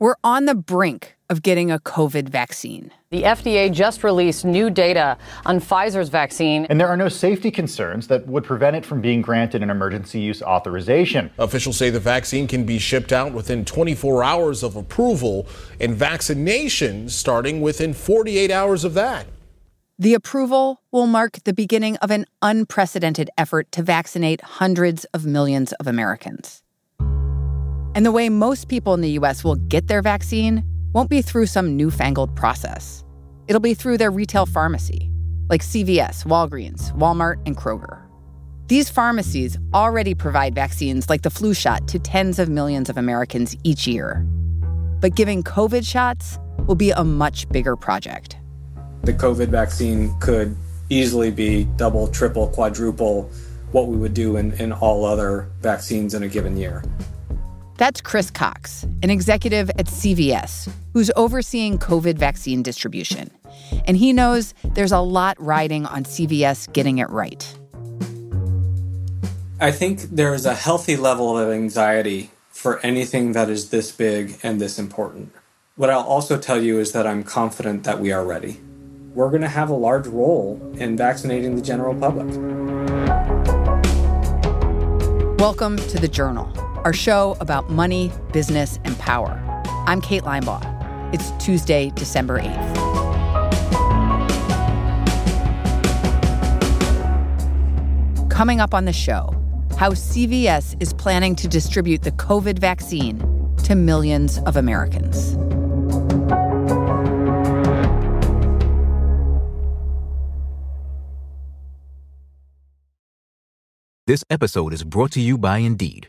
We're on the brink of getting a COVID vaccine. The FDA just released new data on Pfizer's vaccine. And there are no safety concerns that would prevent it from being granted an emergency use authorization. Officials say the vaccine can be shipped out within 24 hours of approval and vaccinations starting within 48 hours of that. The approval will mark the beginning of an unprecedented effort to vaccinate hundreds of millions of Americans. And the way most people in the US will get their vaccine won't be through some newfangled process. It'll be through their retail pharmacy, like CVS, Walgreens, Walmart, and Kroger. These pharmacies already provide vaccines like the flu shot to tens of millions of Americans each year. But giving COVID shots will be a much bigger project. The COVID vaccine could easily be double, triple, quadruple what we would do in, in all other vaccines in a given year. That's Chris Cox, an executive at CVS, who's overseeing COVID vaccine distribution. And he knows there's a lot riding on CVS getting it right. I think there is a healthy level of anxiety for anything that is this big and this important. What I'll also tell you is that I'm confident that we are ready. We're going to have a large role in vaccinating the general public. Welcome to The Journal our show about money, business, and power. I'm Kate Linebaugh. It's Tuesday, December 8th. Coming up on the show, how CVS is planning to distribute the COVID vaccine to millions of Americans. This episode is brought to you by Indeed.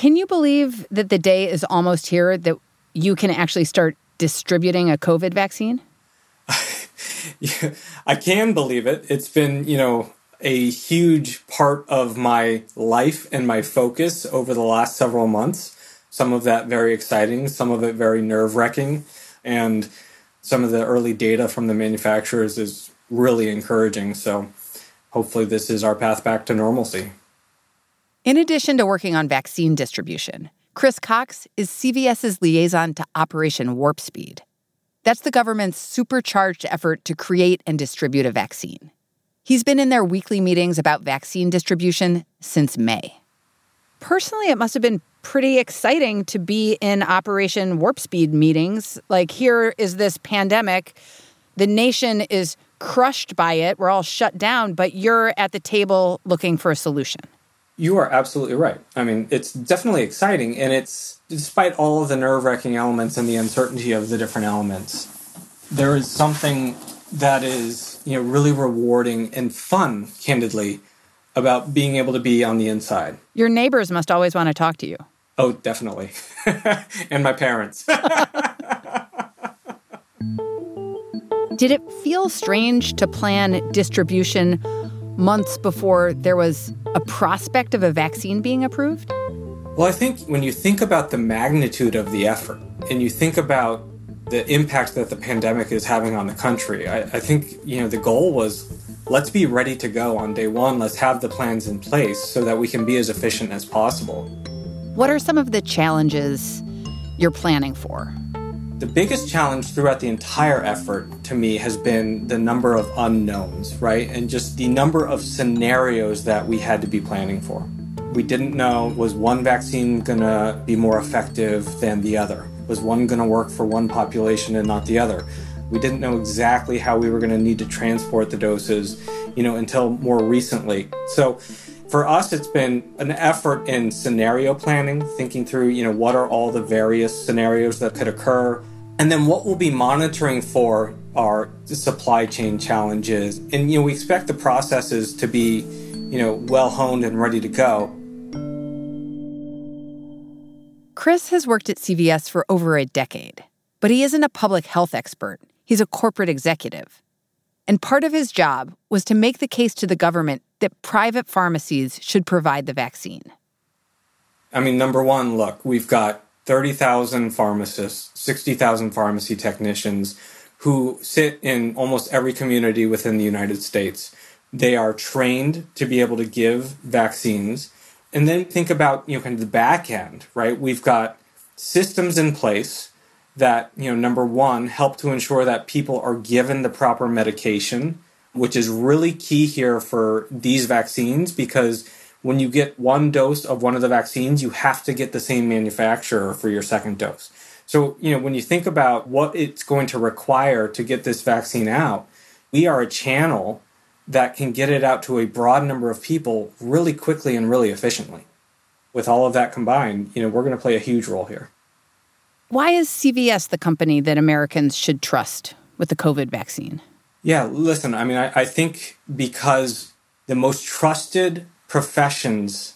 Can you believe that the day is almost here that you can actually start distributing a COVID vaccine? I can believe it. It's been, you know, a huge part of my life and my focus over the last several months. Some of that very exciting, some of it very nerve wracking. And some of the early data from the manufacturers is really encouraging. So hopefully, this is our path back to normalcy. In addition to working on vaccine distribution, Chris Cox is CVS's liaison to Operation Warp Speed. That's the government's supercharged effort to create and distribute a vaccine. He's been in their weekly meetings about vaccine distribution since May. Personally, it must have been pretty exciting to be in Operation Warp Speed meetings. Like, here is this pandemic, the nation is crushed by it, we're all shut down, but you're at the table looking for a solution. You are absolutely right. I mean, it's definitely exciting, and it's despite all of the nerve wracking elements and the uncertainty of the different elements, there is something that is you know really rewarding and fun, candidly, about being able to be on the inside. Your neighbors must always want to talk to you. Oh, definitely, and my parents. Did it feel strange to plan distribution months before there was a prospect of a vaccine being approved? Well, I think when you think about the magnitude of the effort and you think about the impact that the pandemic is having on the country, I, I think you know the goal was let's be ready to go on day one. Let's have the plans in place so that we can be as efficient as possible. What are some of the challenges you're planning for? The biggest challenge throughout the entire effort to me has been the number of unknowns, right? And just the number of scenarios that we had to be planning for. We didn't know was one vaccine going to be more effective than the other? Was one going to work for one population and not the other? We didn't know exactly how we were going to need to transport the doses, you know, until more recently. So for us, it's been an effort in scenario planning, thinking through, you know, what are all the various scenarios that could occur, and then what we'll be monitoring for are supply chain challenges. And you know, we expect the processes to be, you know, well honed and ready to go. Chris has worked at CVS for over a decade, but he isn't a public health expert. He's a corporate executive. And part of his job was to make the case to the government that private pharmacies should provide the vaccine. I mean, number one, look, we've got 30,000 pharmacists, 60,000 pharmacy technicians who sit in almost every community within the United States. They are trained to be able to give vaccines. And then think about, you know, kind of the back end, right? We've got systems in place that, you know, number one, help to ensure that people are given the proper medication, which is really key here for these vaccines because when you get one dose of one of the vaccines, you have to get the same manufacturer for your second dose. So, you know, when you think about what it's going to require to get this vaccine out, we are a channel that can get it out to a broad number of people really quickly and really efficiently. With all of that combined, you know, we're going to play a huge role here. Why is CVS the company that Americans should trust with the COVID vaccine? Yeah, listen, I mean, I, I think because the most trusted professions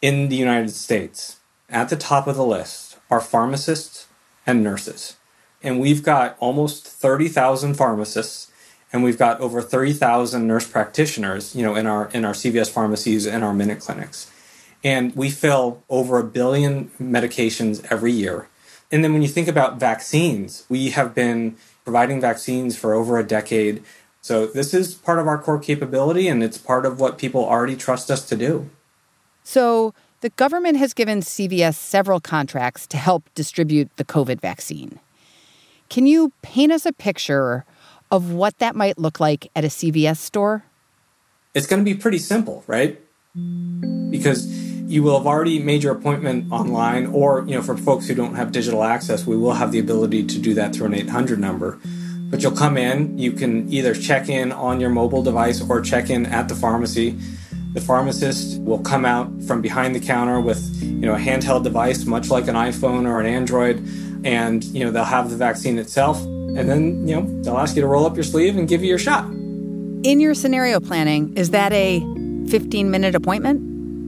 in the United States at the top of the list are pharmacists and nurses. And we've got almost 30,000 pharmacists and we've got over 30,000 nurse practitioners, you know, in our in our CVS pharmacies and our minute clinics. And we fill over a billion medications every year. And then when you think about vaccines, we have been providing vaccines for over a decade. So this is part of our core capability and it's part of what people already trust us to do. So the government has given CVS several contracts to help distribute the COVID vaccine. Can you paint us a picture of what that might look like at a CVS store? It's going to be pretty simple, right? Because you will have already made your appointment online or, you know, for folks who don't have digital access, we will have the ability to do that through an 800 number. But you'll come in, you can either check in on your mobile device or check in at the pharmacy. The pharmacist will come out from behind the counter with, you know, a handheld device much like an iPhone or an Android and, you know, they'll have the vaccine itself and then, you know, they'll ask you to roll up your sleeve and give you your shot. In your scenario planning, is that a 15 minute appointment?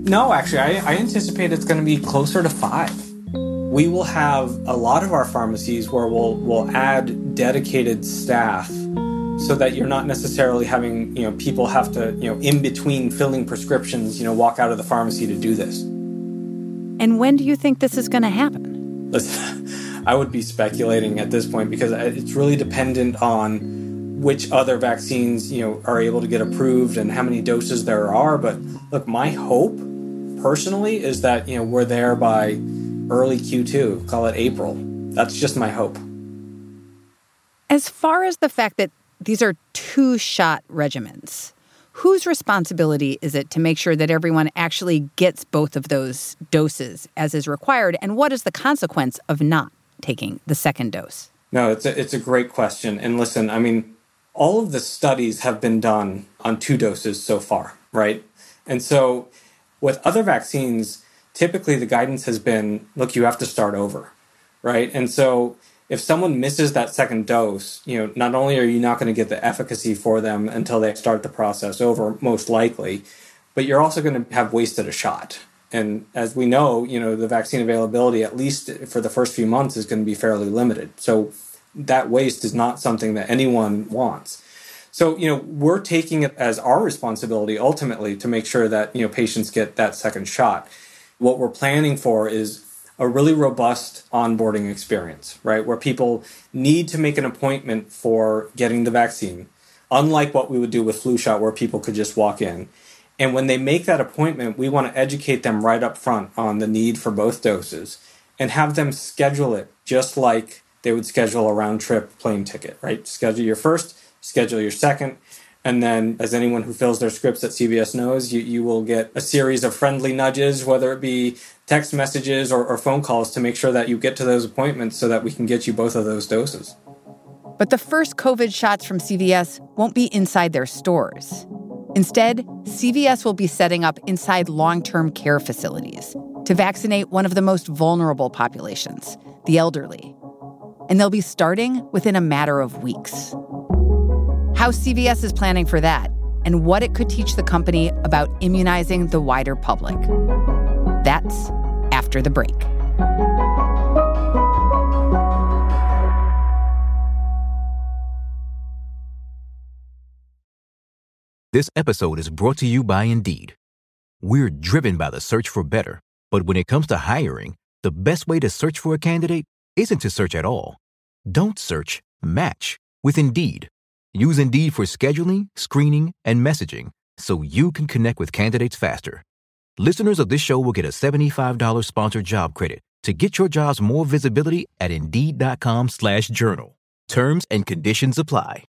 No, actually, I, I anticipate it's going to be closer to five. We will have a lot of our pharmacies where we'll, we'll add dedicated staff so that you're not necessarily having you know people have to you know in between filling prescriptions you know walk out of the pharmacy to do this. And when do you think this is going to happen? Listen, i would be speculating at this point because it's really dependent on which other vaccines you know are able to get approved and how many doses there are. But look my hope personally is that you know we're there by early q2 call it april. That's just my hope as far as the fact that these are two shot regimens. Whose responsibility is it to make sure that everyone actually gets both of those doses as is required? And what is the consequence of not taking the second dose? No, it's a, it's a great question. And listen, I mean, all of the studies have been done on two doses so far, right? And so with other vaccines, typically the guidance has been look, you have to start over, right? And so if someone misses that second dose, you know, not only are you not going to get the efficacy for them until they start the process over, most likely, but you're also going to have wasted a shot. And as we know, you know, the vaccine availability, at least for the first few months, is going to be fairly limited. So that waste is not something that anyone wants. So, you know, we're taking it as our responsibility ultimately to make sure that, you know, patients get that second shot. What we're planning for is a really robust onboarding experience, right? Where people need to make an appointment for getting the vaccine, unlike what we would do with flu shot, where people could just walk in. And when they make that appointment, we want to educate them right up front on the need for both doses and have them schedule it just like they would schedule a round trip plane ticket, right? Schedule your first, schedule your second, and then, as anyone who fills their scripts at CVS knows, you, you will get a series of friendly nudges, whether it be text messages or, or phone calls, to make sure that you get to those appointments so that we can get you both of those doses. But the first COVID shots from CVS won't be inside their stores. Instead, CVS will be setting up inside long term care facilities to vaccinate one of the most vulnerable populations, the elderly. And they'll be starting within a matter of weeks how CVS is planning for that, and what it could teach the company about immunizing the wider public. That's after the break. This episode is brought to you by Indeed. We're driven by the search for better, but when it comes to hiring, the best way to search for a candidate isn't to search at all. Don't search, match with Indeed. Use Indeed for scheduling, screening, and messaging so you can connect with candidates faster. Listeners of this show will get a $75 sponsored job credit to get your jobs more visibility at Indeed.com slash journal. Terms and conditions apply.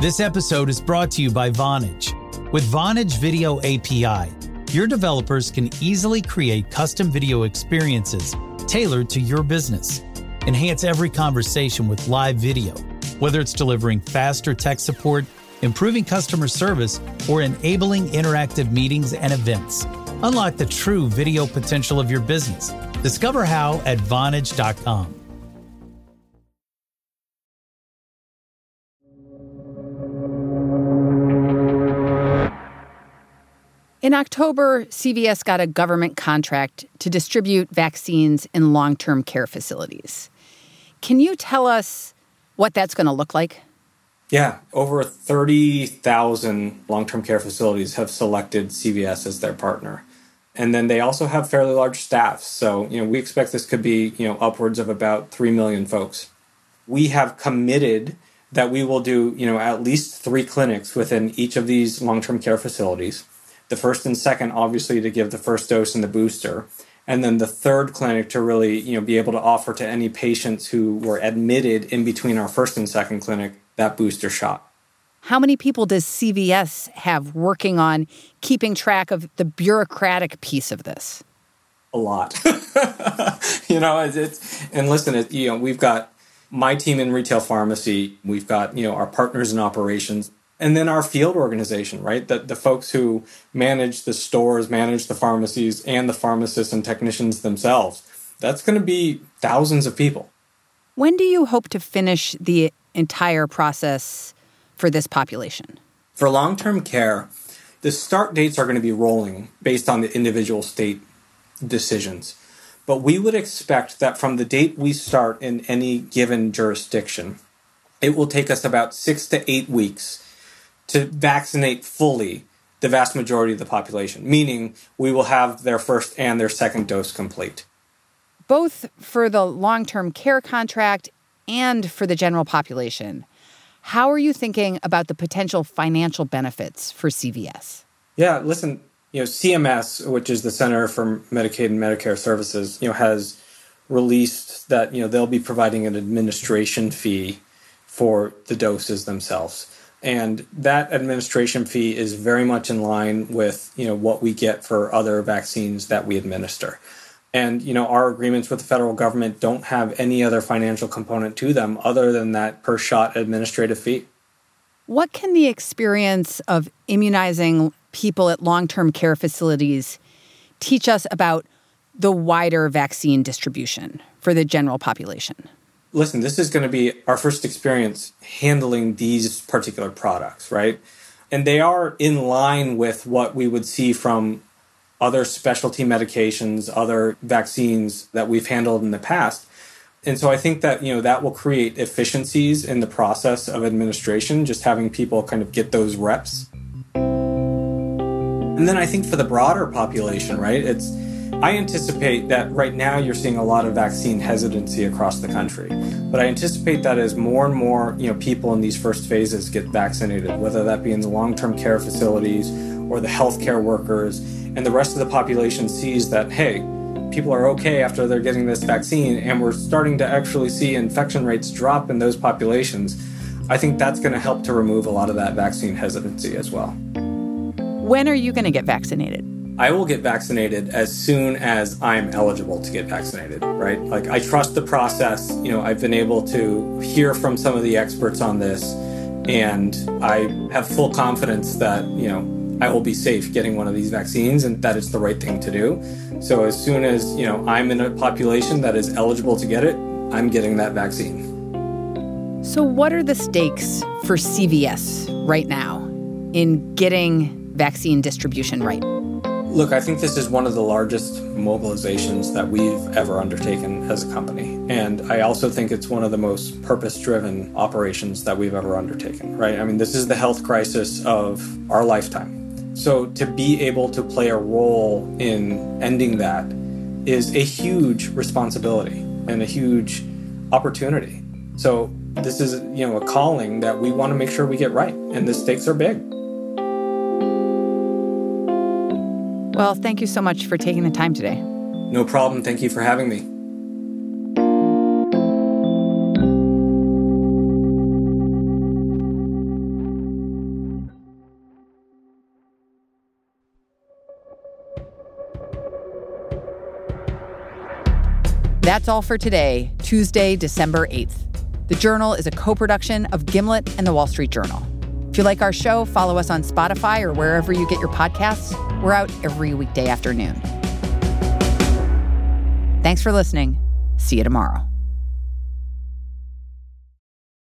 This episode is brought to you by Vonage. With Vonage Video API, your developers can easily create custom video experiences tailored to your business. Enhance every conversation with live video, whether it's delivering faster tech support, improving customer service, or enabling interactive meetings and events. Unlock the true video potential of your business. Discover how at Vonage.com. In October, CVS got a government contract to distribute vaccines in long term care facilities. Can you tell us what that's going to look like? Yeah, over 30,000 long term care facilities have selected CVS as their partner. And then they also have fairly large staffs. So, you know, we expect this could be, you know, upwards of about 3 million folks. We have committed that we will do, you know, at least three clinics within each of these long term care facilities the first and second obviously to give the first dose and the booster and then the third clinic to really you know be able to offer to any patients who were admitted in between our first and second clinic that booster shot how many people does CVS have working on keeping track of the bureaucratic piece of this? A lot. you know, it's, it's, and listen, it, you know, we've got my team in retail pharmacy, we've got, you know, our partners in operations, and then our field organization, right? The, the folks who manage the stores, manage the pharmacies, and the pharmacists and technicians themselves. That's going to be thousands of people. When do you hope to finish the entire process for this population? For long term care, the start dates are going to be rolling based on the individual state decisions. But we would expect that from the date we start in any given jurisdiction, it will take us about six to eight weeks to vaccinate fully the vast majority of the population, meaning we will have their first and their second dose complete. Both for the long term care contract and for the general population. How are you thinking about the potential financial benefits for CVS? Yeah, listen, you know, CMS, which is the Center for Medicaid and Medicare Services, you know, has released that, you know, they'll be providing an administration fee for the doses themselves and that administration fee is very much in line with you know what we get for other vaccines that we administer. And you know our agreements with the federal government don't have any other financial component to them other than that per shot administrative fee. What can the experience of immunizing people at long-term care facilities teach us about the wider vaccine distribution for the general population listen, this is going to be our first experience handling these particular products, right? And they are in line with what we would see from other specialty medications, other vaccines that we've handled in the past. And so I think that, you know, that will create efficiencies in the process of administration, just having people kind of get those reps. And then I think for the broader population, right? It's I anticipate that right now you're seeing a lot of vaccine hesitancy across the country. But I anticipate that as more and more, you know, people in these first phases get vaccinated, whether that be in the long-term care facilities or the healthcare workers, and the rest of the population sees that, hey, people are okay after they're getting this vaccine, and we're starting to actually see infection rates drop in those populations. I think that's going to help to remove a lot of that vaccine hesitancy as well. When are you going to get vaccinated? I will get vaccinated as soon as I'm eligible to get vaccinated, right? Like, I trust the process. You know, I've been able to hear from some of the experts on this, and I have full confidence that, you know, I will be safe getting one of these vaccines and that it's the right thing to do. So, as soon as, you know, I'm in a population that is eligible to get it, I'm getting that vaccine. So, what are the stakes for CVS right now in getting vaccine distribution right? Look, I think this is one of the largest mobilizations that we've ever undertaken as a company. And I also think it's one of the most purpose driven operations that we've ever undertaken, right? I mean, this is the health crisis of our lifetime. So to be able to play a role in ending that is a huge responsibility and a huge opportunity. So this is, you know, a calling that we want to make sure we get right, and the stakes are big. Well, thank you so much for taking the time today. No problem. Thank you for having me. That's all for today, Tuesday, December 8th. The Journal is a co production of Gimlet and the Wall Street Journal. If you like our show, follow us on Spotify or wherever you get your podcasts. We're out every weekday afternoon. Thanks for listening. See you tomorrow.